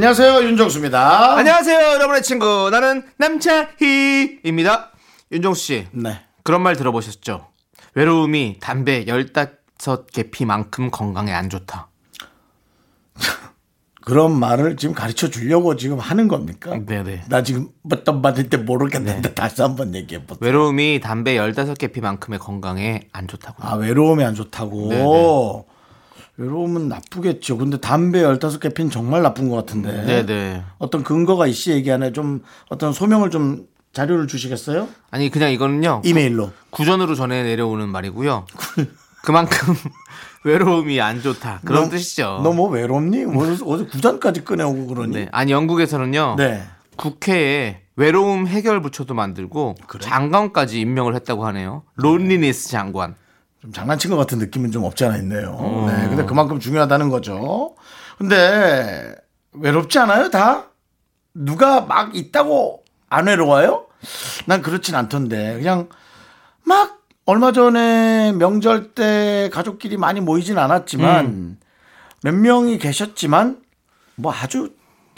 안녕하세요 윤정수입니다. 안녕하세요, 여러분의 친구. 나는 남차희입니다. 윤종수 씨, 네. 그런 말 들어보셨죠? 외로움이 담배 15개 피만큼 건강에 안 좋다. 그런 말을 지금 가르쳐 주려고 지금 하는 겁니까? 네네. 나 지금 어떤 말인지 모르겠는데 다시 한번 얘기해 보세요. 외로움이 담배 15개 피만큼의 건강에 안 좋다고. 아 외로움이 안 좋다고. 네네. 외로움은 나쁘겠죠. 근데 담배 15개 핀 정말 나쁜 것 같은데. 네네. 어떤 근거가 있이 얘기하네. 좀 어떤 소명을 좀 자료를 주시겠어요? 아니, 그냥 이거는요. 이메일로. 구전으로 전해 내려오는 말이고요. 그만큼 외로움이 안 좋다. 그런 너- 뜻이죠. 너 뭐 외롭니? 뭐 어디 구전까지 꺼내오고 그러니? 네. 아니, 영국에서는요. 네. 국회에 외로움 해결 부처도 만들고 장관까지 임명을 했다고 하네요. 론리니스 장관. 좀 장난친 것 같은 느낌은 좀 없지 않아 있네요. 어. 네. 근데 그만큼 중요하다는 거죠. 근데 외롭지 않아요, 다? 누가 막 있다고 안 외로워요? 난 그렇진 않던데. 그냥 막 얼마 전에 명절 때 가족끼리 많이 모이진 않았지만 음. 몇 명이 계셨지만 뭐 아주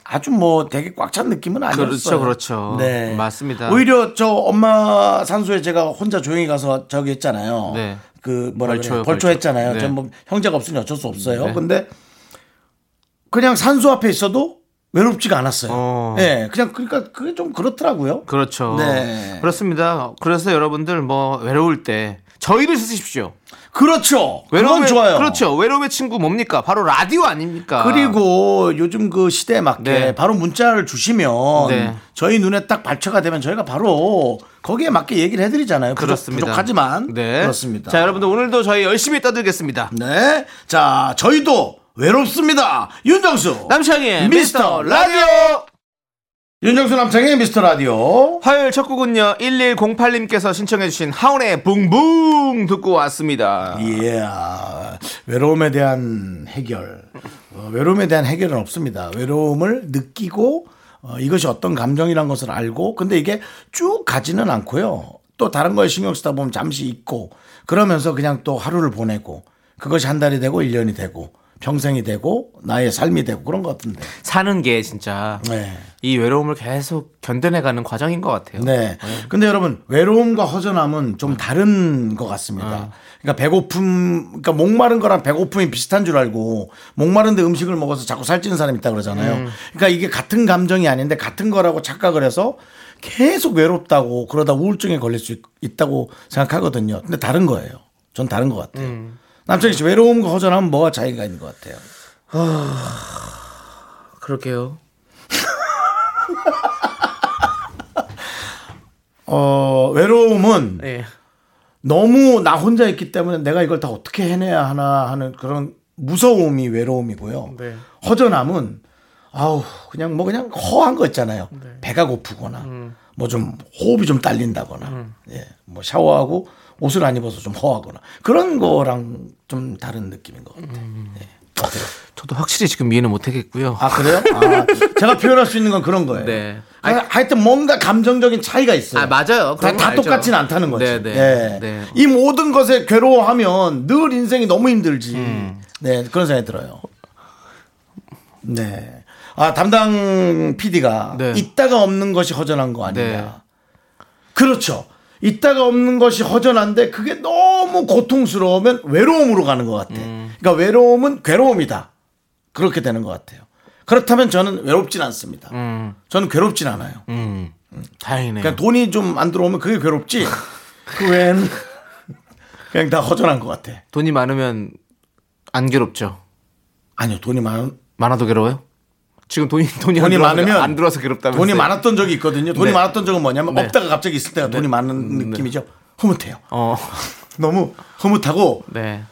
아주 뭐 되게 꽉 찬 느낌은 아니었어요. 그렇죠, 그렇죠. 네. 맞습니다. 오히려 저 엄마 산소에 제가 혼자 조용히 가서 저기 했잖아요. 네. 그 뭐라? 벌초. 벌초했잖아요. 네. 전뭐 형제가 없으니 어쩔 수 없어요. 네. 근데 그냥 산소 앞에 있어도 외롭지가 않았어요. 어. 예, 그냥 그러니까 그게 좀 그렇더라고요. 그렇죠. 네. 그렇습니다. 그래서 여러분들 뭐 외로울 때 저희를 쓰십시오. 그렇죠. 외로움의 좋아요. 그렇죠. 외로움의 친구 뭡니까? 바로 라디오 아닙니까? 그리고 요즘 그 시대에 맞게 네. 바로 문자를 주시면 네. 저희 눈에 딱 발처가 되면 저희가 바로 거기에 맞게 얘기를 해드리잖아요. 부족- 그렇습니다. 부족하지만 네. 그렇습니다. 자, 여러분들 오늘도 저희 열심히 떠들겠습니다. 네. 자, 저희도 외롭습니다. 윤정수. 미스터 미스터 라디오. 윤정수 남창의 미스터 라디오. 화요일 첫 곡은요. 1108님께서 신청해 주신 하운의 붕붕 듣고 왔습니다. 예. 외로움에 대한 해결. 어, 외로움에 대한 해결은 없습니다. 외로움을 느끼고 어, 이것이 어떤 감정이란 것을 알고 근데 이게 쭉 가지는 않고요. 또 다른 거에 신경 쓰다 보면 잠시 잊고 그러면서 그냥 또 하루를 보내고 그것이 한 달이 되고 1년이 되고 평생이 되고 나의 삶이 되고 그런 것 같은데. 사는 게 진짜 네. 이 외로움을 계속 견뎌내가는 과정인 것 같아요. 네. 근데 여러분 외로움과 허전함은 좀 다른 것 같습니다. 그러니까 배고픔, 그러니까 목마른 거랑 배고픔이 비슷한 줄 알고 목마른데 음식을 먹어서 자꾸 살찌는 사람이 있다 그러잖아요. 그러니까 이게 같은 감정이 아닌데 같은 거라고 착각을 해서 계속 외롭다고 그러다 우울증에 걸릴 수 있- 있다고 생각하거든요. 근데 다른 거예요. 전 다른 것 같아요. 남창희 씨 외로움과 허전함은 뭐가 차이가 있는 것 같아요? 그럴게요. 어, 외로움은 네. 너무 나 혼자 있기 때문에 내가 이걸 다 어떻게 해내야 하나 하는 그런 무서움이 외로움이고요. 네. 허전함은 아우 그냥 뭐 그냥 허한 거 있잖아요. 네. 배가 고프거나 음. 뭐좀 호흡이 좀 딸린다거나 예, 뭐 샤워하고 옷을 안 입어서 좀 허하거나 그런 거랑 좀 다른 느낌인 것 같아요. 음. 예. 어때요? 저도 확실히 지금 이해는 못하겠고요. 아 그래요? 아, 제가 표현할 수 있는 건 그런 거예요. 네. 하- 하여튼 뭔가 감정적인 차이가 있어요. 아, 맞아요. 다, 다. 똑같지는 않다는 거지. 네, 네. 예. 네. 이 모든 것에 괴로워하면 늘 인생이 너무 힘들지. 음. 네, 그런 생각이 들어요. 네. 아, 담당 PD가 네. 있다가 없는 것이 허전한 거 아니냐. 네. 그렇죠. 있다가 없는 것이 허전한데 그게 너무 고통스러우면 외로움으로 가는 것 같아. 음. 그러니까 외로움은 괴로움이다. 그렇게 되는 것 같아요. 그렇다면 저는 외롭진 않습니다. 음, 저는 괴롭진 않아요. 음, 다행이네요. 그냥 돈이 좀 안 들어오면 그게 괴롭지. 그 외에는 그냥 다 허전한 것 같아. 돈이 많으면 안 괴롭죠. 아니요, 돈이 많 많아도 괴로워요? 지금 돈이 돈이, 안 돈이 들어와서- 많으면 안 들어와서 괴롭다면서 돈이 많았던 적이 있거든요. 돈이 네. 많았던 적은 뭐냐면 네. 없다가 갑자기 있을 때가 돈이 많은 느낌이죠. 흐뭇해요. 어, 너무 흐뭇하고 네.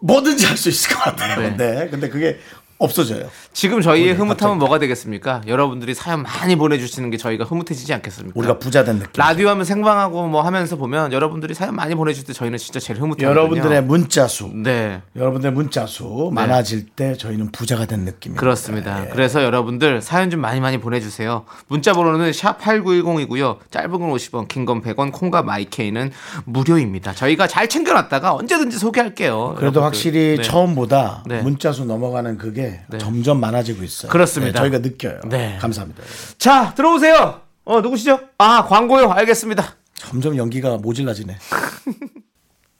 뭐든지 할 수 있을 것 같아요. 네. 네. 근데 그게 없어져요. 지금 저희의 흐뭇함은 갑자기. 뭐가 되겠습니까? 여러분들이 사연 많이 보내주시는 게 저희가 흐뭇해지지 않겠습니까? 우리가 부자 된 느낌. 라디오 하면 생방하고 뭐 하면서 보면 여러분들이 사연 많이 보내줄 때 저희는 진짜 제일 흐뭇해요. 여러분들의 문자 수, 네. 여러분들의 문자 수 많아질 때 저희는 부자가 된 느낌입니다. 그렇습니다. 그래서 여러분들 사연 좀 많이 많이 보내주세요. 문자 번호는 샵 8910이고요. 짧은 건 50원, 긴 건 100원, 콩과 마이케이는 무료입니다. 저희가 잘 챙겨놨다가 언제든지 소개할게요. 그래도 여러분들. 확실히 네. 처음보다 네. 문자 수 넘어가는 그게 점점 많아지고 있어요. 그렇습니다. 네, 저희가 느껴요. 네. 감사합니다. 자, 들어오세요. 어, 누구시죠? 아, 광고요. 알겠습니다. 점점 연기가 모질라지네.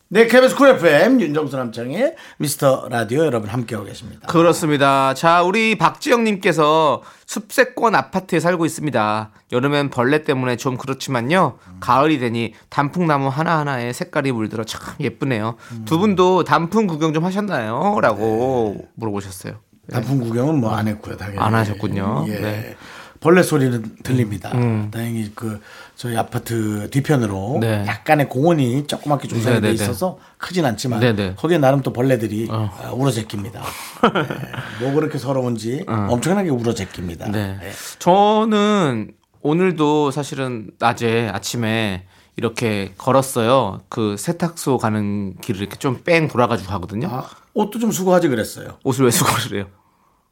네, KBS 쿨 FM 윤정수 남창희의 미스터 라디오 여러분 함께하고 계십니다. 그렇습니다. 자, 우리 박지영님께서 숲세권 아파트에 살고 있습니다. 여름엔 벌레 때문에 좀 그렇지만요. 가을이 되니 단풍나무 하나하나에 색깔이 물들어 참 예쁘네요. 두 분도 단풍 구경 좀 하셨나요? 라고 물어보셨어요. 단풍 구경은 뭐 안 했고요, 당연히. 안 하셨군요. 예. 네. 벌레 소리는 들립니다. 다행히 그 저희 아파트 뒤편으로 네. 약간의 공원이 조그맣게 조성이 돼 네네네. 있어서 크진 않지만 네네. 거기에 나름 또 벌레들이 아, 울어제낍니다. 네. 뭐 그렇게 서러운지 엄청나게 울어제낍니다. 네. 네. 저는 오늘도 사실은 낮에 아침에 이렇게 걸었어요. 그 세탁소 가는 길을 이렇게 좀 뺑 돌아가지고 가거든요. 아, 옷도 좀 수거하지 그랬어요. 옷을 왜 수거를 해요?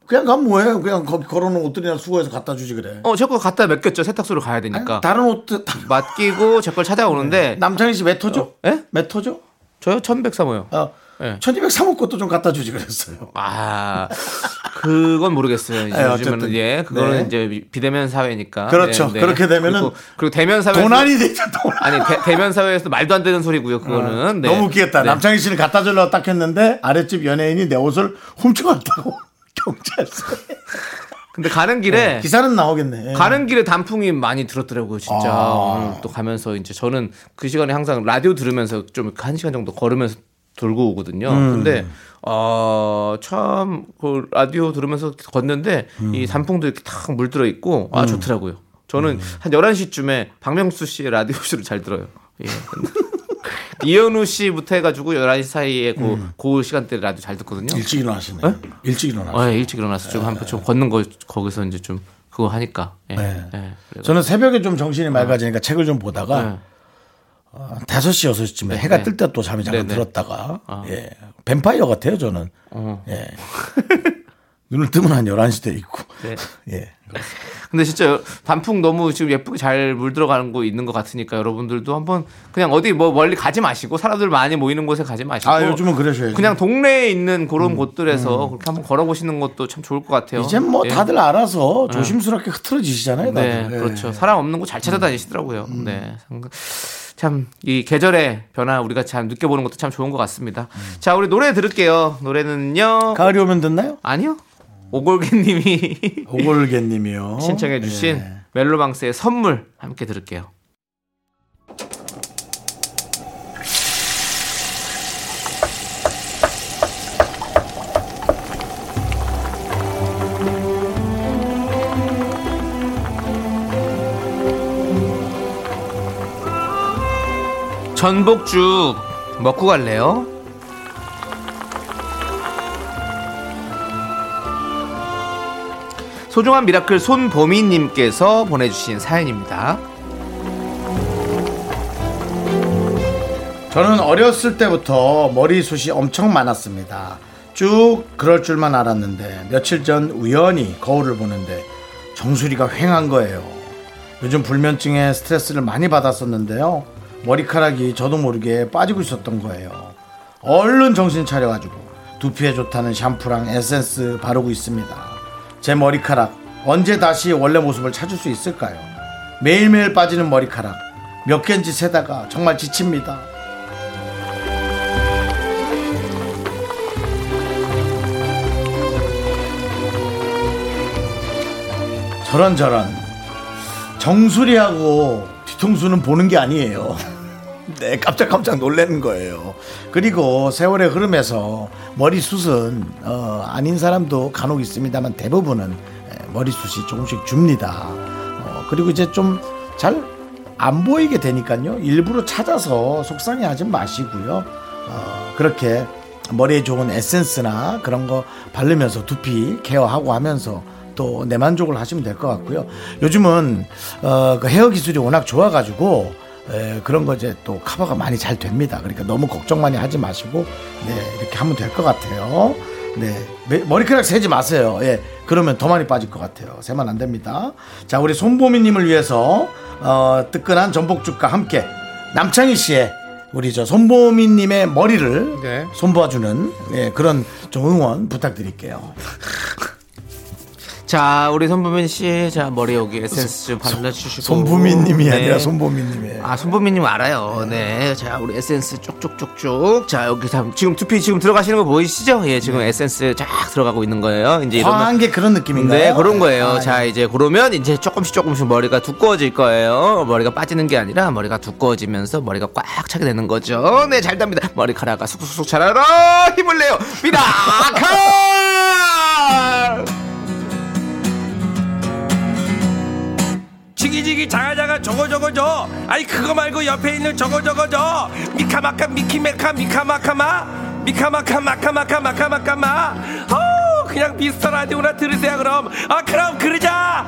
그냥 가면 뭐해? 그냥 거기 걸어놓은 옷들이나 수거해서 갖다 주지 그래. 어, 제 거 갖다 맡겼죠. 세탁소로 가야 되니까. 다른 옷들 다- 맡기고 제 걸 찾아오는데 남창희 씨몇 호죠? 예? 몇 호죠? 저요 1103호요. 어, 네. 1203호 것도 좀 갖다 주지 그랬어요. 아, 그건 모르겠어요. 이제 네, 요즘에는. 예, 그거는 네. 이제 비대면 사회니까. 그렇죠. 그렇게 되면은 그리고, 그리고 대면 사회 도난이 되죠, 도난. 아니 대, 면 사회에서 말도 안 되는 소리고요. 그거는 네. 너무 웃기겠다. 네. 남창희 씨를 갖다 주려고 딱 했는데 아랫집 연예인이 내 옷을 훔쳐갔다고 경찰서에. 근데 가는 길에 기사는 나오겠네. 가는 길에 단풍이 많이 들었더라고요, 진짜. 아. 또 가면서 이제 저는 그 시간에 항상 라디오 들으면서 좀 한 시간 정도 걸으면서 돌고 오거든요. 음. 근데 어, 참, 그 라디오 들으면서 걷는데 음. 이 단풍도 이렇게 탁 물들어 있고 아, 좋더라고요. 저는 한 11시쯤에 박명수 씨의 라디오 쇼를 잘 들어요. 예. 이현우 씨부터 해가지고 11시 사이에 그, 그 시간대 라디오 잘 듣거든요. 일찍 일어나시네. 일찍 일어나. 어, 예, 일찍 일어나서 좀 한번 좀 걷는 거 거기서 이제 좀 그거 하니까. 예. 네. 예. 저는 새벽에 좀 정신이 맑아지니까 책을 좀 보다가 네. 어, 5시, 6시쯤에 해가 네. 뜰때 또 잠이 잠깐 네, 네. 들었다가 예. 뱀파이어 같아요, 저는. 어. 예. 눈을 뜨면 한 11시 돼 있고. 네. 예. 근데 진짜 단풍 너무 지금 예쁘게 잘 물들어가는 거 있는 것 같으니까 여러분들도 한번 그냥 어디 뭐 멀리 가지 마시고 사람들 많이 모이는 곳에 가지 마시고 아, 요즘은 그러셔야죠. 그냥 동네에 있는 그런 곳들에서 그렇게 한번 걸어보시는 것도 참 좋을 것 같아요. 이제 뭐 예. 다들 알아서 조심스럽게 흐트러지시잖아요. 네, 다들. 예. 음. 그렇죠. 사람 없는 곳 잘 찾아다니시더라고요. 네. 참, 이 계절의 변화 우리가 참 느껴보는 것도 참 좋은 것 같습니다. 음. 자, 우리 노래 들을게요. 노래는요. 가을이 오면 듣나요? 아니요. 오골개님이 오골개님이요. 신청해주신 예. 멜로망스의 선물 함께 들을게요. 전복죽 먹고 갈래요? 소중한 미라클 손보미님께서 보내주신 사연입니다. 저는 어렸을 때부터 머리숱이 엄청 많았습니다. 쭉 그럴 줄만 알았는데 며칠 전 우연히 거울을 보는데 정수리가 휑한 거예요. 요즘 불면증에 스트레스를 많이 받았었는데요. 머리카락이 저도 모르게 빠지고 있었던 거예요. 얼른 정신 차려가지고 두피에 좋다는 샴푸랑 에센스 바르고 있습니다. 제 머리카락 언제 다시 원래 모습을 찾을 수 있을까요? 매일매일 빠지는 머리카락 몇 개인지 세다가 정말 지칩니다. 저런 저런 정수리하고 뒤통수는 보는 게 아니에요. 네, 깜짝깜짝 놀라는 거예요. 그리고 세월의 흐름에서 머리숱은 어, 아닌 사람도 간혹 있습니다만 대부분은 에, 머리숱이 조금씩 줍니다. 어, 그리고 이제 좀 잘 안 보이게 되니까요. 일부러 찾아서 속상해하지 마시고요. 어, 그렇게 머리에 좋은 에센스나 그런 거 바르면서 두피 케어하고 하면서 또 내 만족을 하시면 될 것 같고요. 요즘은 어, 그 헤어 기술이 워낙 좋아가지고 에, 그런 거 이제 또 커버가 많이 잘 됩니다. 그러니까 너무 걱정 많이 하지 마시고 네, 이렇게 하면 될 것 같아요. 네 매- 머리카락 세지 마세요. 예, 그러면 더 많이 빠질 것 같아요. 세면 안 됩니다. 자, 우리 손보미님을 위해서 어, 뜨끈한 전복죽과 함께 남창희 씨의 우리 저 손보미님의 머리를 네. 손봐주는 예, 그런 좀 응원 부탁드릴게요. 자, 우리 손부민 씨, 자 머리 여기 에센스 좀 발라주시고. 손부미님이 네. 아니라 손보미님의 아, 손부민님 알아요. 네. 자, 우리 에센스 쪽쪽쪽쪽. 자, 여기 자, 지금 두피 지금 들어가시는 거 보이시죠? 예, 지금 에센스 쫙 들어가고 있는 거예요. 이제 이러면. 화한 게 그런 느낌인가요? 네, 그런 거예요. 아, 자, 이제 그러면 이제 조금씩 조금씩 머리가 두꺼워질 거예요. 머리가 빠지는 게 아니라 머리가 두꺼워지면서 머리가 꽉 차게 되는 거죠. 네, 잘 답니다. 머리카락가 쑥쑥쑥 자라라 힘을 내요. 미라클! 지기지기 자가자가 저거 저거 저 아니 그거 말고 옆에 있는 저거 저거 저 미카마카 미키메카 미카마카마 미카마카 마카마카 마카마카마. 어 그냥 미스터 라디오나 들으세요 그럼. 아 그럼 그러자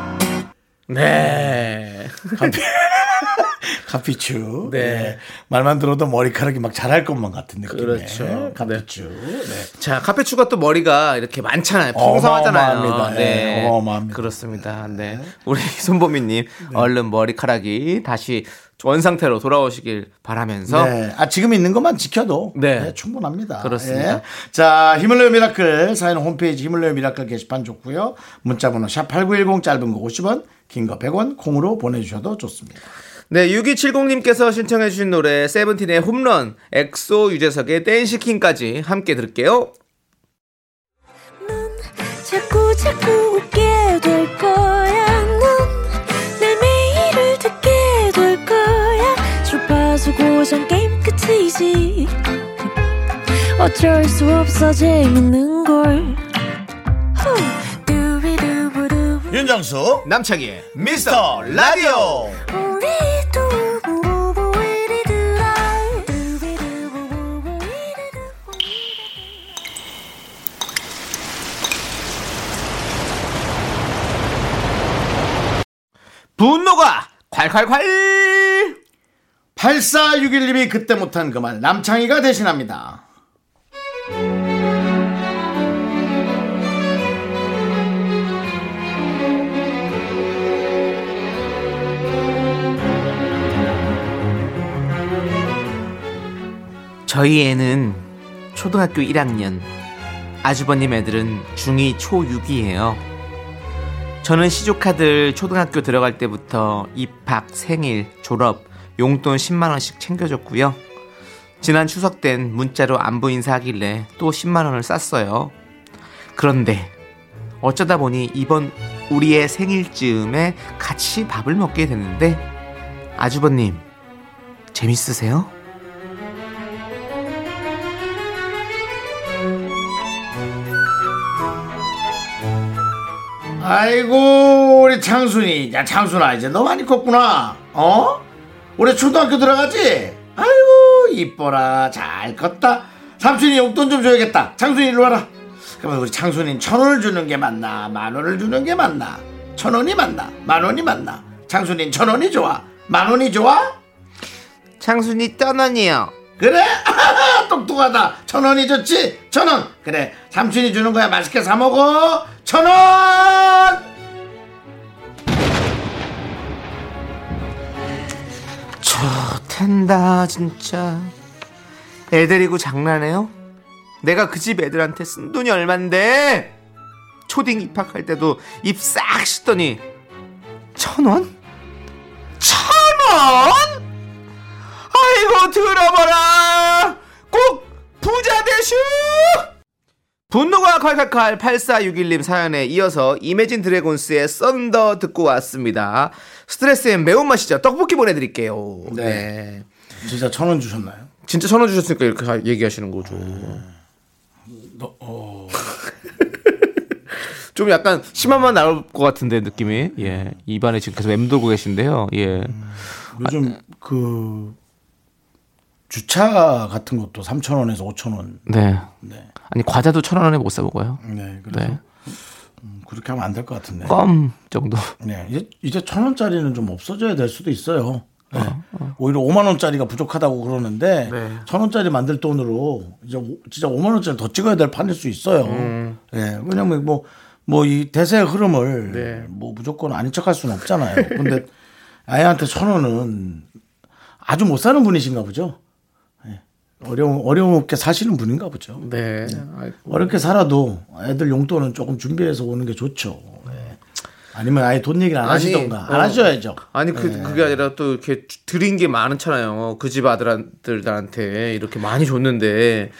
네. 카피추. 네. 네. 말만 들어도 머리카락이 막 자랄 것만 같은 느낌. 그렇죠. 카피추. 네. 자, 카피추가 또 머리가 이렇게 많잖아요. 풍성하잖아요. 어마어마합니다. 네, 어마어마합니다. 그렇습니다. 네. 우리 손보미님, 얼른 머리카락이 다시 원 상태로 돌아오시길 바라면서. 네. 아, 지금 있는 것만 지켜도 네. 네, 충분합니다. 그렇습니다. 예. 자, 히말라야 미라클 사연 홈페이지 히말라야 미라클 게시판 좋고요. 문자 번호 샵 8910 짧은 거 50원, 긴거 100원 콩으로 보내 주셔도 좋습니다. 네, 6270님께서 신청해주신 노래, 세븐틴의 홈런, 엑소 유재석의 Dancing King까지 함께 들을게요. 자꾸 자꾸 웃게 될 거야. 넌 내 매일을 듣게 될 거야. 주파수 고정 게임 끝이지. 어쩔 수 없어 재밌는 걸. 윤정수 남창희의 미스터 라디오. 분노가 콸콸콸! 8461님이 그때 못한 그 말 남창희가 대신합니다. 저희 애는 초등학교 1학년, 아주버님 애들은 중2 초6이에요. 저는 시조카들 초등학교 들어갈 때부터 입학, 생일, 졸업, 용돈 10만원씩 챙겨줬고요. 지난 추석 땐 문자로 안부 인사하길래 또 10만원을 쌌어요. 그런데 어쩌다 보니 이번 우리의 생일쯤에 같이 밥을 먹게 됐는데 아주버님 재밌으세요? 아이고 우리 창순이. 야 창순아 이제 너 많이 컸구나. 어? 올해 초등학교 들어가지? 아이고 이뻐라. 잘 컸다. 삼촌이 용돈 좀 줘야겠다. 창순이 이리 와라. 그러면 우리 창순이는 천 원을 주는 게 맞나? 만 원을 주는 게 맞나? 천 원이 맞나? 만 원이 맞나? 창순이는 천 원이 좋아. 만 원이 좋아? 창순이 떠난이요. 그래? 똑똑하다. 천 원이 좋지? 천 원. 그래. 삼촌이 주는 거야. 맛있게 사 먹어. 천 원. 좋텐다 진짜. 애 데리고 장난해요? 내가 그 집 애들한테 쓴 돈이 얼만데? 초딩 입학할 때도 입 싹 씻더니 천 원? 천 원? 아이고 들어봐라! 꼭 부자 되슈! 분노가 칼칼칼 8461님 사연에 이어서 이매진 드래곤스의 Thunder 듣고 왔습니다. 스트레스의 매운맛이죠. 떡볶이 보내드릴게요. 네. 네. 진짜 천 원 주셨나요? 진짜 천 원 주셨으니까 이렇게 하- 얘기하시는 거죠. 좀 약간 심한만 나올 것 같은데 느낌이. 예. 입안에 지금 계속 맴돌고 계신데요. 예. 요즘 그 주차 같은 것도 3,000원에서 5,000원. 네. 네. 아니 과자도 천 원에 못 사 먹어요. 네. 그래서 네. 음, 그렇게 하면 안 될 것 같은데. 껌 정도. 네. 이제 이제 천 원짜리는 좀 없어져야 될 수도 있어요. 네. 오히려 5만 원짜리가 부족하다고 그러는데 네. 천 원짜리 만들 돈으로 이제 오- 진짜 5만 원짜리 더 찍어야 될 판일 수 있어요. 네. 왜냐면 뭐 뭐 이 대세의 흐름을 네. 뭐 무조건 아닌 척할 수는 없잖아요. 근데 아이한테 천 원은 아주 못 사는 분이신가 보죠. 네. 어려움 어려움 없게 사시는 분인가 보죠. 네. 어렵게 살아도 애들 용돈은 조금 준비해서 오는 게 좋죠. 네. 아니면 아예 돈 얘기를 안 아니, 하시던가 어. 안 하셔야죠. 아니 그 그게 아니라 또 이렇게 드린 게 많잖아요. 그 집 아들들한테 이렇게 많이 줬는데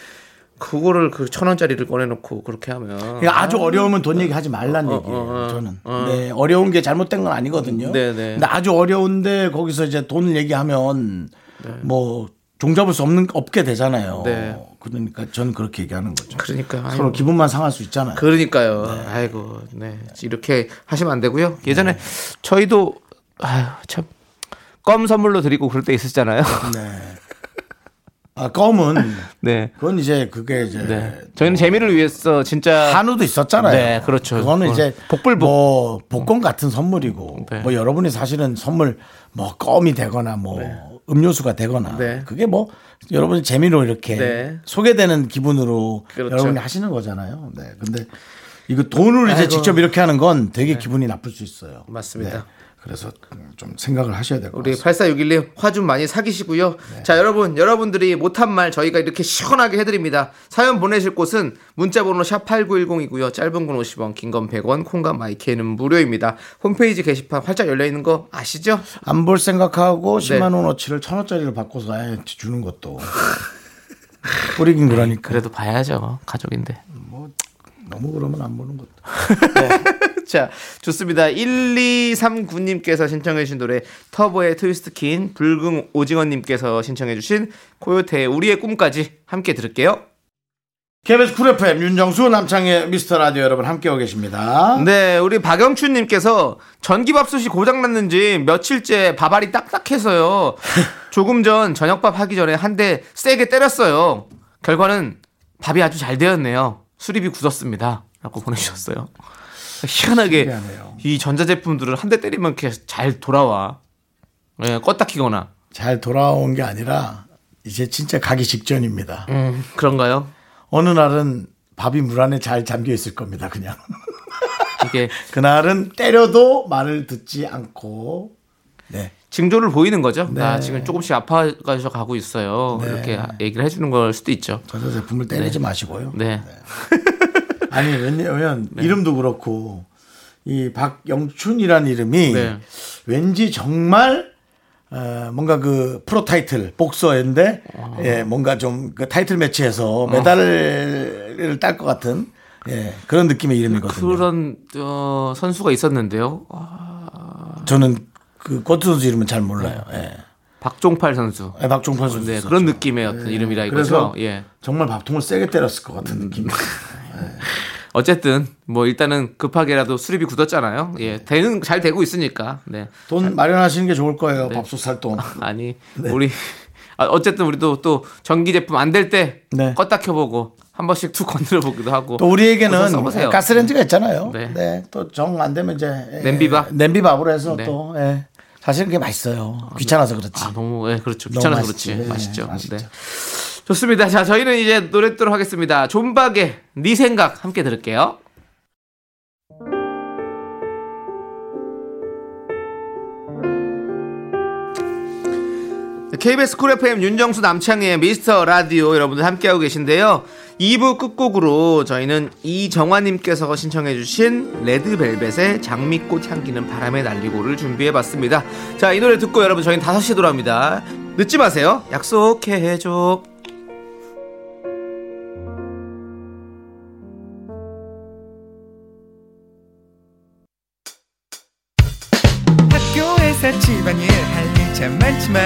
그거를 그 천 원짜리를 꺼내놓고 그렇게 하면 그러니까 아주 어려우면 돈 얘기하지 말란 어, 얘기예요. 어, 어. 저는. 어. 네, 어려운 게 잘못된 건 아니거든요. 네, 네. 근데 아주 어려운데 거기서 이제 돈을 얘기하면 뭐 종잡을 수 없는 없게 되잖아요. 네. 그러니까 저는 그렇게 얘기하는 거죠. 그러니까 서로 아이고. 기분만 상할 수 있잖아요. 그러니까요. 아이고, 네. 이렇게 하시면 안 되고요. 예전에 저희도 아유, 참. 껌 선물로 드리고 그럴 때 있었잖아요. 네. 아, 껌은 네. 그건 이제 그게 이제 네. 저희는 재미를 위해서 진짜 한우도 있었잖아요. 네, 그렇죠. 그거는 어, 이제 복불복. 뭐 복권 같은 선물이고 네. 뭐 여러분이 사실은 선물 뭐 껌이 되거나 뭐 음료수가 되거나 네. 그게 뭐 여러분이 재미로 이렇게 네. 소개되는 기분으로 그렇죠. 여러분이 하시는 거잖아요. 네. 근데 이거 돈을 이제. 직접 이렇게 하는 건 되게 기분이 나쁠 수 있어요. 맞습니다. 네. 그래서 좀 생각을 하셔야 될것 우리 같습니다. 8461님 화 좀 많이 사기시고요. 자, 여러분, 여러분들이 못한 말 저희가 이렇게 시원하게 해드립니다. 사연 보내실 곳은 문자번호 샵 8910이고요. 짧은 건 50원, 긴 건 100원, 콩과 마이크는 무료입니다. 홈페이지 게시판 활짝 열려있는 거 아시죠? 안 볼 생각하고 네. 10만 원어치를 천 원짜리를 바꿔서 아예 주는 것도 뿌리긴 그러니까 그래도 봐야죠. 가족인데. 너무 그러면 안 보는 것도. 자, 좋습니다. 1239님께서 신청해주신 노래 터보의 Twist King, 붉은 오징어님께서 신청해주신 코요태의 우리의 꿈까지 함께 들을게요. KBS 쿨 FM 윤정수 남창희의 미스터 라디오 여러분 함께하고 계십니다. 네, 우리 박영춘님께서 전기밥솥이 고장났는지 며칠째 밥알이 딱딱해서요. 조금 전 저녁밥 하기 전에 한 대 세게 때렸어요. 결과는 밥이 아주 잘 되었네요. 수리비 굳었습니다. 라고 보내주셨어요. 희한하게 신기하네요. 이 전자제품들은 한 대 때리면 이렇게 잘 돌아와. 예, 껐다 키거나. 잘 돌아온 게 아니라 이제 진짜 가기 직전입니다. 음, 그런가요? 어느 날은 밥이 물 안에 잘 잠겨 있을 겁니다. 그냥 이게 그날은 때려도 말을 듣지 않고 네. 징조를 보이는 거죠. 네. 나 지금 조금씩 아파가서 가고 있어요. 이렇게 얘기를 해주는 걸 수도 있죠. 전자 제품을 때리지 마시고요. 네. 아니 왜냐면 이름도 그렇고 이 박영춘이라는 이름이 네. 왠지 정말 어, 뭔가 그 프로 타이틀 복서인데 아. 예, 뭔가 좀 그 타이틀 매치에서 어. 메달을 딸 것 같은 예, 그런 느낌의 이름이거든요. 그런 어, 선수가 있었는데요. 저는 그 고트 선수 이름은 잘 몰라요. 예. 박종팔 선수. 예, 박종판 선수 네. 그런 느낌의 어떤 이름이라 그래서 이거죠. 예. 정말 밥통을 세게 때렸을 것 같은 음. 느낌. 어쨌든 뭐 일단은 급하게라도 수리비 굳었잖아요. 예, 되는 잘 되고 있으니까. 네. 돈 마련하시는 게 좋을 거예요. 밥솥 살 돈. 아니 네. 우리 아, 어쨌든 우리도 또 전기 제품 안 될때 네. 껐다 켜보고 한 번씩 툭 건드려 보기도 하고. 또 우리에게는. 가스레인지가 있잖아요. 네. 네. 또 정 안 되면 이제 예, 냄비밥? 냄비밥으로 해서 네. 또 예. 사실 그게 맛있어요. 귀찮아서 그렇지. 아 너무 예 그렇죠 귀찮아서 맛있지. 그렇지 네, 맛있죠. 맛있죠. 네. 좋습니다. 자 저희는 이제 노래 듣도록 하겠습니다. 존박의 네 생각 함께 들을게요. KBS 쿨 FM 윤정수 남창희의 미스터 라디오 여러분들 함께하고 계신데요. 2부 끝곡으로 저희는 이정화님께서 신청해주신 레드벨벳의 장미꽃 향기는 바람에 날리고를 준비해봤습니다. 자, 이 노래 듣고 여러분 저희는 5시에 돌아옵니다. 늦지 마세요. 약속해줘. 학교에서 집안일 할 일 참 많지만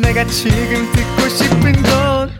내가 지금 듣고 싶은 건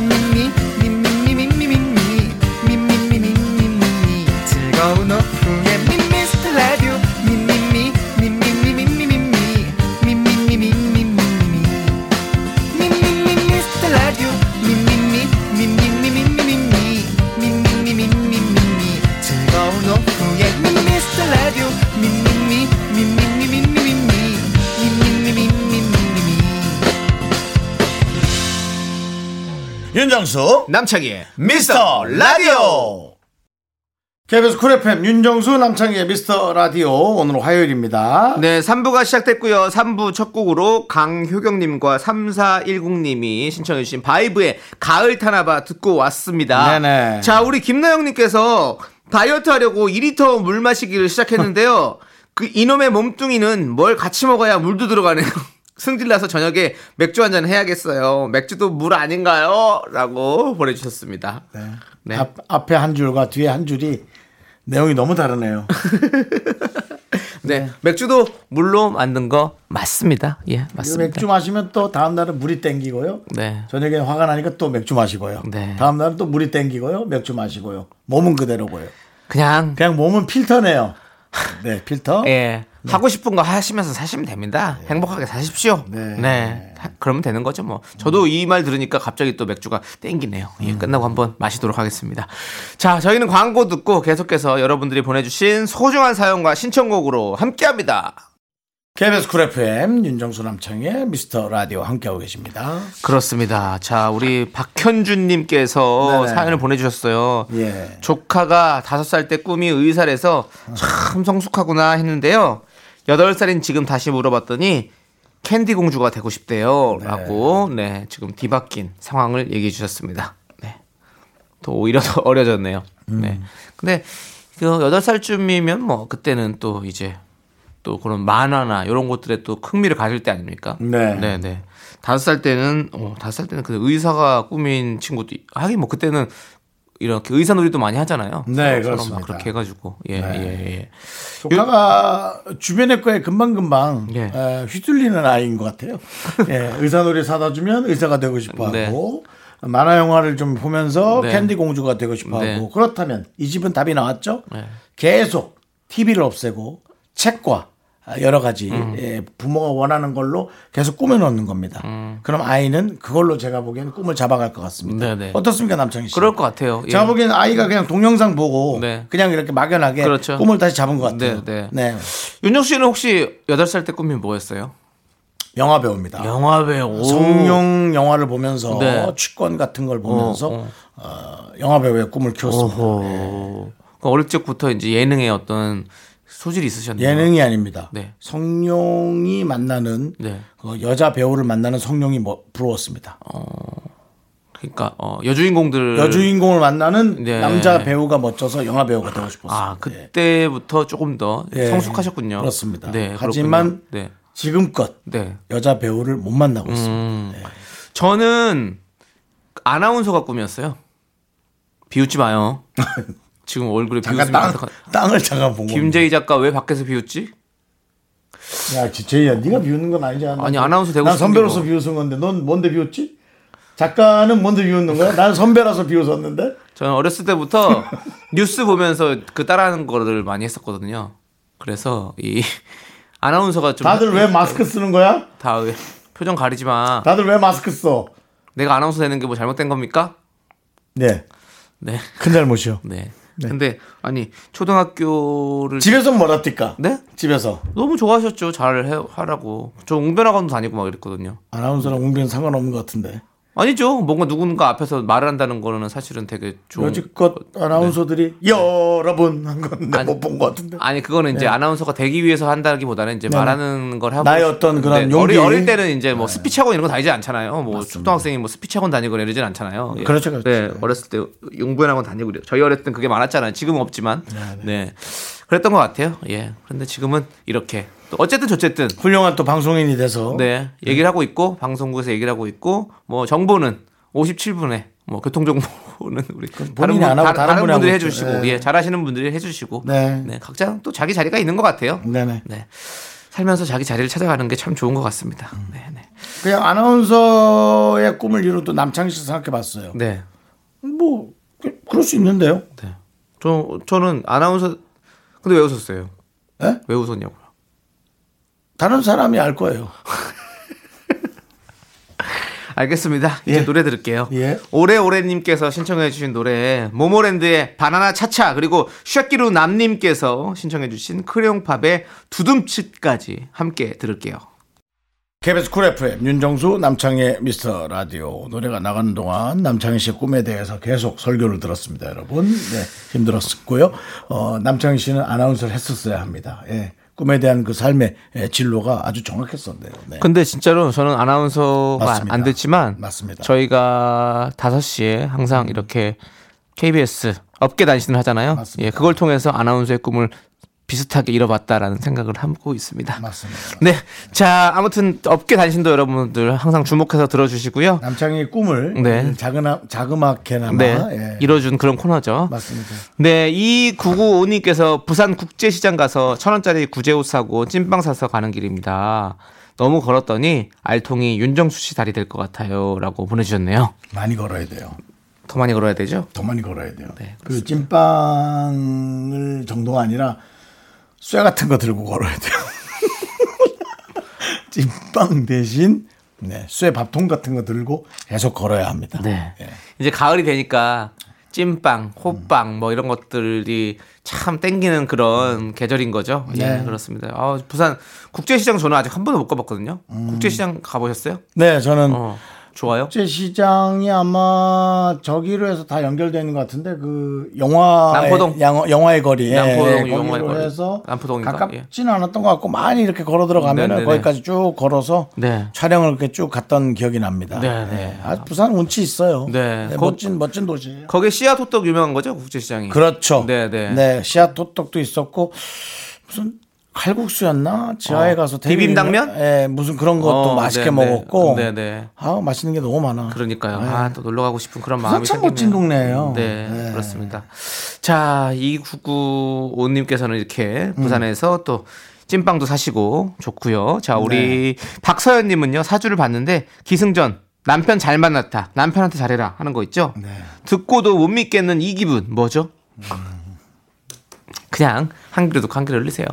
윤정수 남창희의 미스터 라디오 KBS 쿨 FM 윤정수 남창희의 미스터 라디오 오늘 화요일입니다 네, 3부가 시작됐고요. 3부 첫 곡으로 강효경님과 3410님이 신청해주신 바이브의 가을 타나봐 듣고 왔습니다. 네네. 자, 우리 김나영님께서 다이어트 하려고 2리터 물 마시기를 시작했는데요. 그 이놈의 몸뚱이는 뭘 같이 먹어야 물도 들어가네요. 승질나서 저녁에 맥주 한 잔 해야겠어요. 맥주도 물 아닌가요? 라고 보내주셨습니다. 네. 앞, 앞에 한 줄과 뒤에 한 줄이 내용이 너무 다르네요 네. 맥주도 물로 만든 거 맞습니다. 예, 맞습니다. 맥주 마시면 또 다음 날은 물이 땡기고요 네. 저녁에 화가 나니까 또 맥주 마시고요 네. 다음 날은 또 물이 땡기고요 맥주 마시고요 몸은 그대로고요 그냥 그냥 몸은 필터네요 네 필터 예. 하고 싶은 거 하시면서 사시면 됩니다. 행복하게 사십시오. 네. 네. 하- 그러면 되는 거죠, 뭐. 저도 이말 들으니까 갑자기 또 맥주가 땡기네요. 예, 끝나고 한번 마시도록 하겠습니다. 자, 저희는 광고 듣고 계속해서 여러분들이 보내주신 소중한 사연과 신청곡으로 함께 합니다. KBS 쿨 FM 윤정수 남창희의 미스터 라디오 함께하고 계십니다 그렇습니다. 자, 우리 박현준님께서 네네. 사연을 보내주셨어요. 예. 조카가 다섯 살 때 꿈이 의사래서 참 성숙하구나 했는데요. 여덟 살인 지금 다시 물어봤더니 캔디 공주가 되고 싶대요. 라고, 네, 지금 뒤바뀐 상황을 얘기해 주셨습니다. 네. 또 오히려 더 어려졌네요. 네. 근데 그 여덟 살쯤이면 뭐 그때는 또 이제 또 그런 만화나 이런 것들에 또 흥미를 가질 때 아닙니까? 네. 네, 네. 다섯 살 때는 어, 다섯 살 때는 그 의사가 꿈인 친구도 있- 하긴 뭐 그때는 이렇게 의사 놀이도 많이 하잖아요. 네, 그렇습니다. 그렇게 해가지고 예, 네. 예, 예. 조카가 주변의 거에 금방금방 예. 에, 휘둘리는 아이인 것 같아요. 예, 의사놀이 사다 주면 의사가 되고 싶어 하고 만화 영화를 좀 보면서 네. 캔디 공주가 되고 싶어 하고 네. 그렇다면 이 집은 답이 나왔죠? 네. 계속 TV를 없애고 책과 여러 가지 음. 예, 부모가 원하는 걸로 계속 꾸며놓는 겁니다. 그럼 아이는 그걸로 제가 보기에는 꿈을 잡아갈 것 같습니다. 음. 네, 네. 어떻습니까, 남창희 씨? 그럴 것 같아요. 예. 제가 보기에는 아이가 그냥 동영상 보고 네. 그냥 이렇게 막연하게 그렇죠. 꿈을 다시 잡은 것 같아요. 네, 네. 네. 윤정 씨는 혹시 여덟 살때 꿈이 뭐였어요? 영화 배우입니다. 영화 배우. 성룡 영화를 보면서 네. 취권 같은 걸 보면서 어, 어, 영화 배우의 꿈을 키웠습니다. 오호. 그 어릴 적부터 이제 예능에 어떤 소질이 있으셨네요. 예능이 아닙니다. 네. 성룡이 만나는 네. 그 여자 배우를 만나는 성룡이 뭐, 부러웠습니다. 그러니까 어, 여주인공들 여주인공을 만나는 네. 남자 배우가 멋져서 영화 배우가 되고 싶었어요. 아 그때부터 조금 더 예. 성숙하셨군요. 그렇습니다. 네, 하지만. 네, 지금껏 네. 여자 배우를 못 만나고 있습니다. 음. 저는 아나운서가 꿈이었어요. 비웃지 마요. 지금 얼굴에 잠깐 비웃음이 땅, 가득한. 땅을 잠깐 본 겁니다. 김재희 작가 왜 밖에서 비웃지? 야, 제이야, 네가 비웃는 건 아니지 않아? 아니, 아나운서 되고 난 싶은 선배로서 게 비웃은 건데, 넌 뭔데 비웃지? 작가는 뭔데 비웃는 거야? 난 선배라서 비웃었는데. 저는 어렸을 때부터 뉴스 보면서 그 따라하는 거를 많이 했었거든요. 그래서 이 아나운서가 좀 다들 왜 마스크 쓰는 거야? 다 왜- 표정 가리지 마. 다들 왜 마스크 써? 내가 아나운서 되는 게 뭐 잘못된 겁니까? 네, 네. 큰 잘못이요. 네. 근데 아니 초등학교를 집에서 뭐라 뛸까? 네? 집에서 너무 좋아하셨죠. 잘 해, 하라고. 저 웅변학원도 다니고 막 이랬거든요. 아나운서랑 웅변 상관없는 것 같은데. 아니죠. 뭔가 누군가 앞에서 말을 한다는 거는 사실은 되게 좋은 여지껏 아나운서들이 여러분 한 건데 네. 못본 것 같은데. 아니 그거는 이제 아나운서가 되기 위해서 한다기보다는 이제 말하는 걸 하고 네. 나의 어떤 그런 네, 용기. 네. 어릴, 어릴 때는 이제 뭐 스피치 학원 이런 거 다니지 않잖아요. 뭐 초등학생이 뭐 스피치 학원 다니거나 이러진 않잖아요. 예. 그렇죠, 그렇죠. 네, 어렸을 때 웅변 학원 다니고 그래요. 저희 어렸을 땐 그게 많았잖아요. 지금은 없지만. 네. 그랬던 것 같아요. 예. 그런데 지금은 이렇게 또 어쨌든 저쨌든 훌륭한 또 방송인이 돼서 네 얘기를 하고 있고 방송국에서 얘기를 하고 있고 뭐 정보는 57분에 뭐 교통 정보는 우리 다른, 본인이 분, 안 하고 다- 다른 다른 분들이. 해주시고 네. 예 잘하시는 분들이 해주시고 네. 네, 각자 또 자기 자리가 있는 것 같아요. 네네. 네. 살면서 자기 자리를 찾아가는 게 참 좋은 것 같습니다. 음. 네, 네. 그냥 아나운서의 꿈을 이루도 남창희 씨 생각해봤어요. 네. 뭐 그- 그럴 수 있는데요. 네. 저 저는 아나운서 근데 왜 웃었어요? 예? 왜 웃었냐고요? 다른 사람이 알 거예요. 알겠습니다. 이제 예. 노래 들을게요. 예. 오래오래님께서 신청해주신 노래 모모랜드의 바나나 차차 그리고 샤키루 남님께서 신청해주신 크레용팝의 두둠칫까지 함께 들을게요. KBS Cool FM 윤정수 남창희의 미스터 라디오 노래가 나가는 동안 남창희 씨의 꿈에 대해서 계속 설교를 들었습니다 여러분 네, 힘들었고요 어, 남창희 씨는 아나운서를 했었어야 합니다 예, 꿈에 대한 그 삶의 예, 진로가 아주 정확했었네요 네. 근데 진짜로 저는 아나운서가 맞습니다. 안 됐지만 맞습니다. 저희가 5시에 항상 이렇게 KBS 업계 단신을 하잖아요. 맞습니다. 예, 그걸 통해서 아나운서의 꿈을 비슷하게 이뤄봤다라는 생각을 하고 있습니다. 맞습니다 네. 자, 아무튼 업계 단신도 여러분들 항상 주목해서 들어주시고요. 남창희의 꿈을 네. 자그나, 자그맣게나마 네. 예, 이뤄준 그런 코너죠. 맞습니다 네, 이 995님께서 부산 국제시장 가서 천 원짜리 구제옷 사고 찐빵 사서 가는 길입니다. 너무 걸었더니 알통이 윤정수 씨 다리 될 것 같아요 라고 보내주셨네요. 많이 걸어야 돼요 더 많이 걸어야 되죠? 더 많이 걸어야 돼요 네, 그 찐빵을 정도가 아니라 쇠 같은 거 들고 걸어야 돼요 찐빵 대신 네, 쇠 밥통 같은 거 들고 계속 걸어야 합니다 네. 예. 이제 가을이 되니까 찐빵, 호빵 뭐 이런 것들이 참 땡기는 그런 계절인 거죠. 예, 네. 그렇습니다. 아, 부산 국제시장 저는 아직 한 번도 못 가봤거든요. 국제시장 가보셨어요? 네, 저는 어, 좋아요. 국제시장이 아마 저기로 해서 다 연결되는 것 같은데 그 영화 남포동. 영화의 거리 남포동 예, 영화의 거리. 해서 남포동인가? 가깝지는 않았던 것 같고 많이 이렇게 걸어 들어가면 네네네. 은 거기까지 쭉 걸어서 네. 촬영을 이렇게 쭉 갔던 기억이 납니다. 네네. 예, 아, 부산 운치 있어요. 네. 거- 멋진 멋진 도시예요. 거기 씨앗 호떡 유명한 거죠, 국제시장이. 그렇죠. 네, 네. 네, 씨앗 호떡도 있었고 무슨 칼국수였나 지하에 어, 가서 비빔당면? 예, 무슨 그런 것도 어, 맛있게 네, 네. 먹었고. 네, 네. 아, 맛있는 게 너무 많아. 그러니까요. 네. 아, 또 놀러 가고 싶은 그런 마음이 참 생기네요. 멋진 동네예요. 네, 네. 그렇습니다. 자, 2995님께서는 이렇게 부산에서 또 찐빵도 사시고 좋고요. 자, 우리 박서연 님은요. 사주를 봤는데 기승전 남편 잘 만났다. 남편한테 잘해라 하는 거 있죠? 네. 듣고도 못 믿겠는 이 기분 뭐죠? 그냥 한 듣고 한 귀로 흘리세요.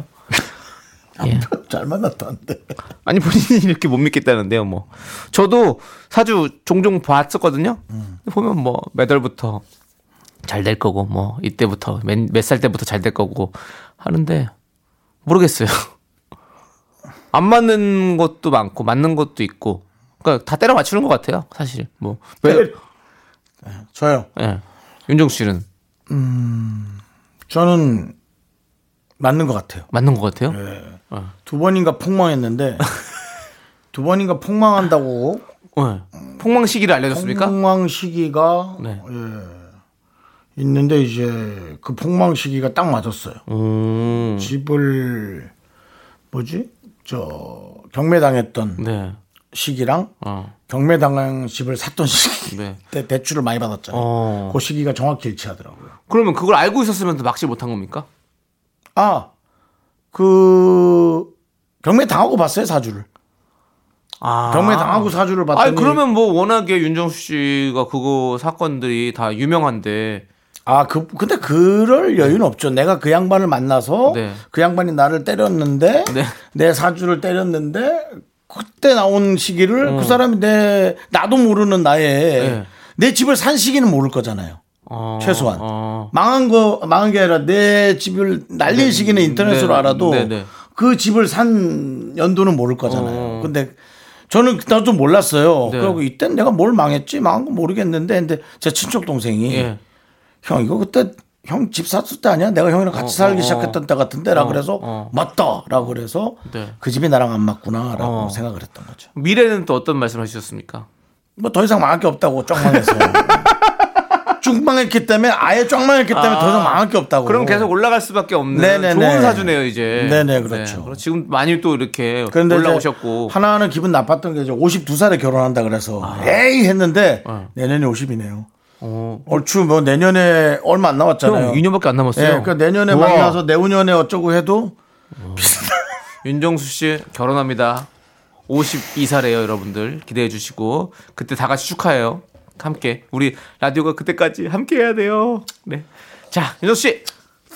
예. 잘 만났다는데. 아니 본인이 이렇게 못 믿겠다는데요. 뭐 저도 사주 종종 봤었거든요. 보면 뭐몇 월부터 잘 될 거고 뭐 이때부터 몇 살 때부터 잘 될 거고 하는데 모르겠어요. 안 맞는 것도 많고 맞는 것도 있고 그러니까 다 때려 맞추는 것 같아요. 사실 뭐 왜, 저요. 예. 윤정수 씨는 저는 맞는 것 같아요. 맞는 것 같아요. 두 번인가 폭망했는데 두 번인가 폭망한다고 예. 폭망 시기를 알려줬습니까? 폭망 시기가 네. 예, 있는데 이제 그 폭망 시기가 딱 맞았어요. 음, 집을 뭐지? 저 경매당했던 네. 시기랑 어. 경매당한 집을 샀던 시기 네. 때 대출을 많이 받았잖아요. 어. 그 시기가 정확히 일치하더라고요. 그러면 그걸 알고 있었으면 막지 못한 겁니까? 아, 그 경매 당하고 봤어요 사주를. 아. 경매 당하고 사주를 봤더니 아니 그러면 뭐 워낙에 윤정수 씨가 그거 사건들이 다 유명한데 아, 그 근데 그럴 여유는 없죠. 내가 그 양반을 만나서 네. 그 양반이 나를 때렸는데 네. 내 사주를 때렸는데 그때 나온 시기를 어. 그 사람이 내 나도 모르는 나에 네. 내 집을 산 시기는 모를 거잖아요. 어, 최소한 어. 망한 거 망한 게 아니라 내 집을 날릴 시기는 인터넷으로 네. 알아도 네, 네. 그 집을 산 연도는 모를 거잖아요. 어. 근데 저는 나도 몰랐어요. 네. 그리고 이때 내가 뭘 망했지 망한 거 모르겠는데 근데 제 친척 동생이 예. 형 이거 그때 형 집 샀을 때 아니야? 내가 형이랑 같이 어, 살기 어, 시작했던 때 같은데라 어, 그래서 어. 맞다라고 그래서 네. 그 집이 나랑 안 맞구나라고 어. 생각을 했던 거죠. 미래는 또 어떤 말씀 하셨습니까? 뭐 더 이상 망할 게 없다고 쫙 망해서 쭉 망했기 때문에 아예 쫙 망했기 때문에 더 이상 망할 게 없다고. 그럼 계속 올라갈 수밖에 없는 네네네. 좋은 사주네요 이제. 네네, 그렇죠. 그럼 지금 많이 또 이렇게 그런데 올라오셨고. 하나는 기분 나빴던 게 이제 52살에 결혼한다 그래서 에이 했는데 내년이 50이네요. 어. 얼추 뭐 내년에 얼마 안 남았잖아요. 형 2년밖에 안 남았어요. 예, 그러니까 내년에 우와. 만나서 내후년에 어쩌고 해도 윤정수 씨 결혼합니다. 52살이에요, 여러분들. 기대해 주시고 그때 다 같이 축하해요. 함께 우리 라디오가 그때까지 함께 해야 돼요. 네. 자, 윤정수 씨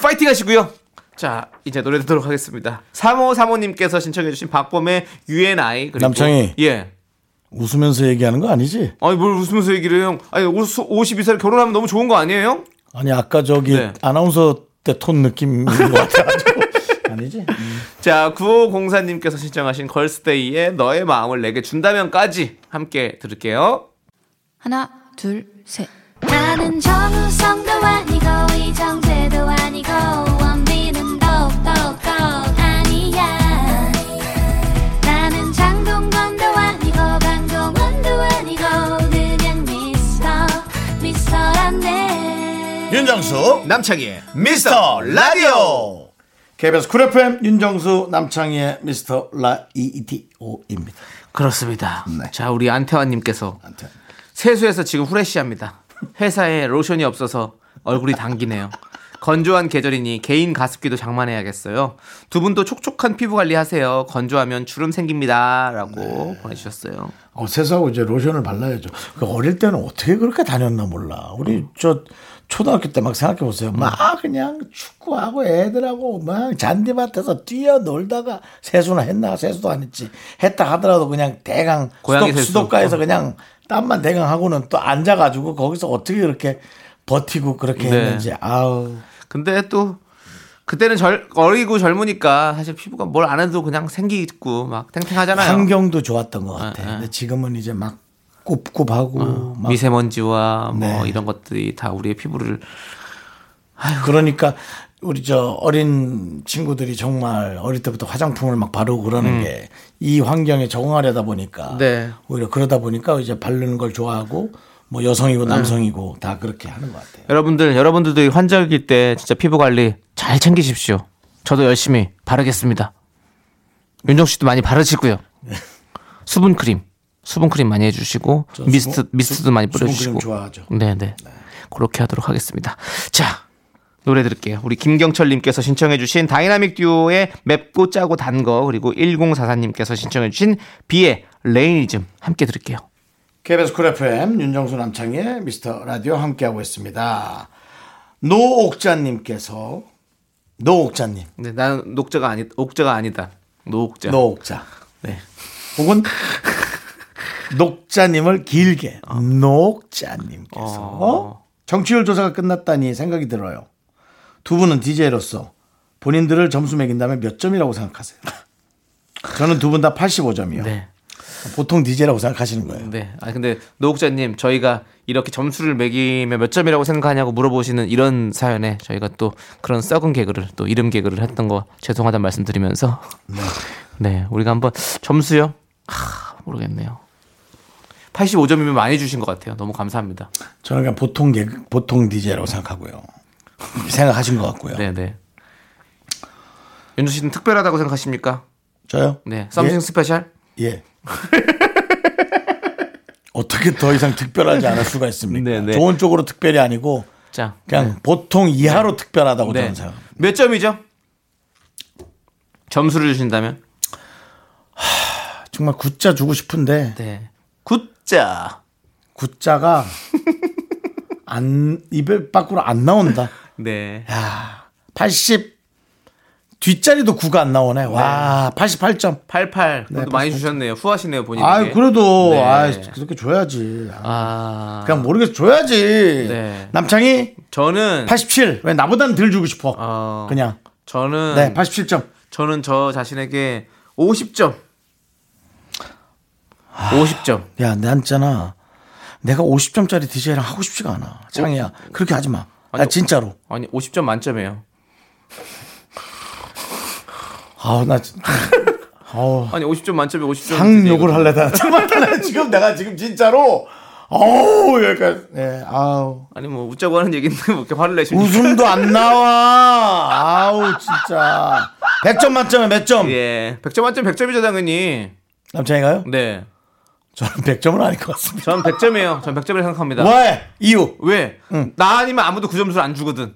파이팅 하시고요. 자, 이제 노래 듣도록 하겠습니다. 3호 사모님께서 신청해 주신 박범의 UNI 그리고 남창희. 예. 웃으면서 얘기하는 거 아니지? 아니 뭘 웃으면서 얘기를 해요? 아니 52살 결혼하면 너무 좋은 거 아니에요? 아니 아까 저기 네. 아나운서 때 톤 느낌인 것 같아가지고 아니지? 자, 9504님께서 신청하신 걸스데이의 너의 마음을 내게 준다면까지 함께 들을게요. 하나, 둘, 셋. 나는 정우성도 아니고 이정재도 아니고 원빈은 더욱더 아니야 나는 장동건도 아니고 강동원도 아니고 그냥 미스터 미스터란데 윤정수 남창희의 미스터 라디오 KBS Cool FM 윤정수 남창희의 미스터 라디오입니다. 그렇습니다. 네. 자, 우리 안태환님께서 한테. 세수해서 지금 fresh합니다. 회사에 로션이 없어서 얼굴이 당기네요. 건조한 계절이니 개인 가습기도 장만해야겠어요. 두 분도 촉촉한 피부 관리하세요. 건조하면 주름 생깁니다라고 네. 보내주셨어요. 어, 세수하고 이제 로션을 발라야죠. 그 어릴 때는 어떻게 그렇게 다녔나 몰라. 우리 저 초등학교 때 막 생각해 보세요. 막 그냥 축구하고 애들하고 막 잔디밭에서 뛰어 놀다가 세수나 했나 세수도 안 했지. 했다 하더라도 그냥 대강 고양이 수도. 수도가에서 그냥 땀만 대강 하고는 또 앉아가지고 거기서 어떻게 그렇게 버티고 그렇게 네. 했는지 아우 근데 또 그때는 절, 어리고 젊으니까 사실 피부가 뭘 안 해도 그냥 생기고 막 탱탱하잖아요. 환경도 좋았던 것 같아. 네, 네. 근데 지금은 이제 막 굽굽하고 막 미세먼지와 뭐 네. 이런 것들이 다 우리의 피부를 그러니까 우리 저 어린 친구들이 정말 어릴 때부터 화장품을 막 바르고 그러는 게이 환경에 적응하려다 보니까 음. 네. 오히려 그러다 보니까 이제 바르는 걸 좋아하고 뭐 여성이고 남성이고 다 그렇게 하는 것 같아요. 여러분들 여러분들도 환절기 때 진짜 피부 관리 잘 챙기십시오. 저도 열심히 바르겠습니다. 윤정 씨도 많이 바르시고요. 수분 크림, 수분 크림 많이 해주시고 저 미스트 미스트도 많이 뿌려주시고. 크림 좋아하죠. 네네. 그렇게 하도록 하겠습니다. 자 노래 들을게요. 우리 김경철님께서 신청해주신 다이나믹 듀오의 맵고 짜고 단 거 그리고 1044님께서 신청해주신 비의 레이니즘 함께 들을게요. KBS Cool FM 윤정수 남창희의 미스터 라디오 함께하고 있습니다. 노옥자님께서 노옥자님 네, 나는 녹자가 아니 옥자가 아니다. 노옥자. 노옥자 네. 혹은 녹자님을 길게 녹자님께서 어. 정치율 조사가 끝났다니 생각이 들어요. 두 분은 DJ로서 본인들을 점수 매긴다면 몇 점이라고 생각하세요? 저는 두 분 다 85점이요. 네. 보통 DJ라고 생각하시는 거예요. 네. 아 근데 노옥자님 저희가 이렇게 점수를 매기면 몇 점이라고 생각하냐고 물어보시는 이런 사연에 저희가 또 그런 썩은 개그를 또 이름 개그를 했던 거 죄송하다는 말씀드리면서 네, 우리가 한번 점수요? 하, 모르겠네요. 85점이면 많이 주신 것 같아요. 너무 감사합니다. 저는 그냥 보통 개그, 보통 DJ라고 생각하고요. 생각하신 것 같고요. 네, 네. 윤주 씨는 특별하다고 생각하십니까? 저요? 네. something special? 예. 어떻게 더 이상 특별하지 않을 수가 있습니까? 네, 네. 좋은 쪽으로 특별이 아니고 자. 그냥 보통 이하로 특별하다고 네. 저는 생각합니다. 몇 점이죠? 점수를 주신다면? 정말 굿자 주고 싶은데 네. 굿자. 굿자가 안 입에 밖으로 안 나온다. 네. 야, 80 뒷자리도 9가 안 나오네. 와, 88점. 88. 그것도 많이 88. 주셨네요. 후하시네요, 본인이. 아, 그래도 네. 아, 그렇게 줘야지. 아, 아. 그냥 모르겠어 줘야지. 네. 남창이 저는 87. 왜 나보다는 덜 주고 싶어. 어, 그냥. 저는 네, 87점. 저는 저 자신에게 50점. 50점. 야, 난 있잖아. 내가 50점짜리 DJ랑 하고 싶지가 않아. 창이야. 그렇게 하지 마. 아, 아니, 진짜로. 아니 50점 만점이에요. 아, 나 진짜. 아우. 아니 50점 만점에 50점. 상 욕을 할래다. 잠깐만, 나 지금 내가 지금 진짜로. 어우, 여기까지. 네, 아우. 아니 뭐 웃자고 하는 얘기인데 뭐 이렇게 화를 내시는 웃음도 안 나와. 아우, 진짜. 100점 만점에 몇 점? 예. 100점 만점 100점이죠 당연히. 남창이가요? 네. 저는 100점은 아닐 것 같습니다. 전 100점이에요. 전 100점이라고 생각합니다. 왜? 이유. 왜? 나 아니면 아무도 그 점수를 안 주거든.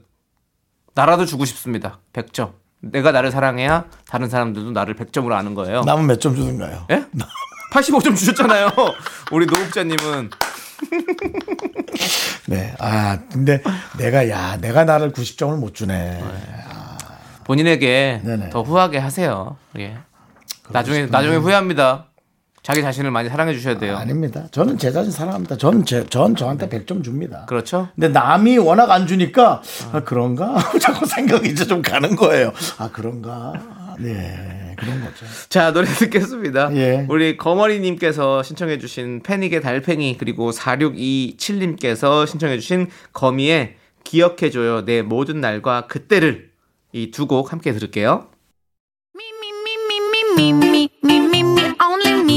나라도 주고 싶습니다. 100점. 내가 나를 사랑해야 다른 사람들도 나를 100점으로 아는 거예요. 남은 몇 점 주는가요? 예? 85점 주셨잖아요. 우리 노국자님은 네. 아, 근데 내가, 야, 내가 나를 90점을 못 주네. 본인에게 네네. 더 후하게 하세요. 예. 나중에 나중에 후회합니다. 자기 자신을 많이 사랑해 주셔야 돼요. 아 닙니다. 저는 제 자신 사랑합니다. 전, 제, 전 저한테 100점 줍니다. 그렇죠? 근데 남이 워낙 안 주니까 아, 그런가? 자꾸 생각이 이제 좀 가는 거예요. 아 그런가? 네 그런 거죠. 자 노래 듣겠습니다. 예. 우리 거머리님께서 신청해 주신 패닉의 달팽이 그리고 4627님께서 신청해 주신 거미의 기억해줘요 내 모든 날과 그때를 이 두 곡 함께 들을게요.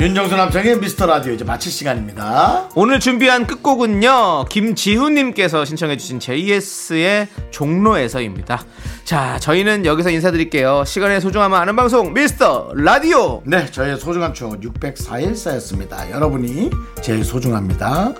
윤정수 남창의 미스터 라디오 이제 마칠 시간입니다. 오늘 준비한 끝곡은요 김지훈님께서 신청해주신 JS의 종로에서입니다 자 저희는 여기서 인사드릴게요 시간의 소중함을 아는 방송 미스터 라디오 네, 저의 소중한 추억 604일 쌓였습니다. 여러분이 제일 소중합니다.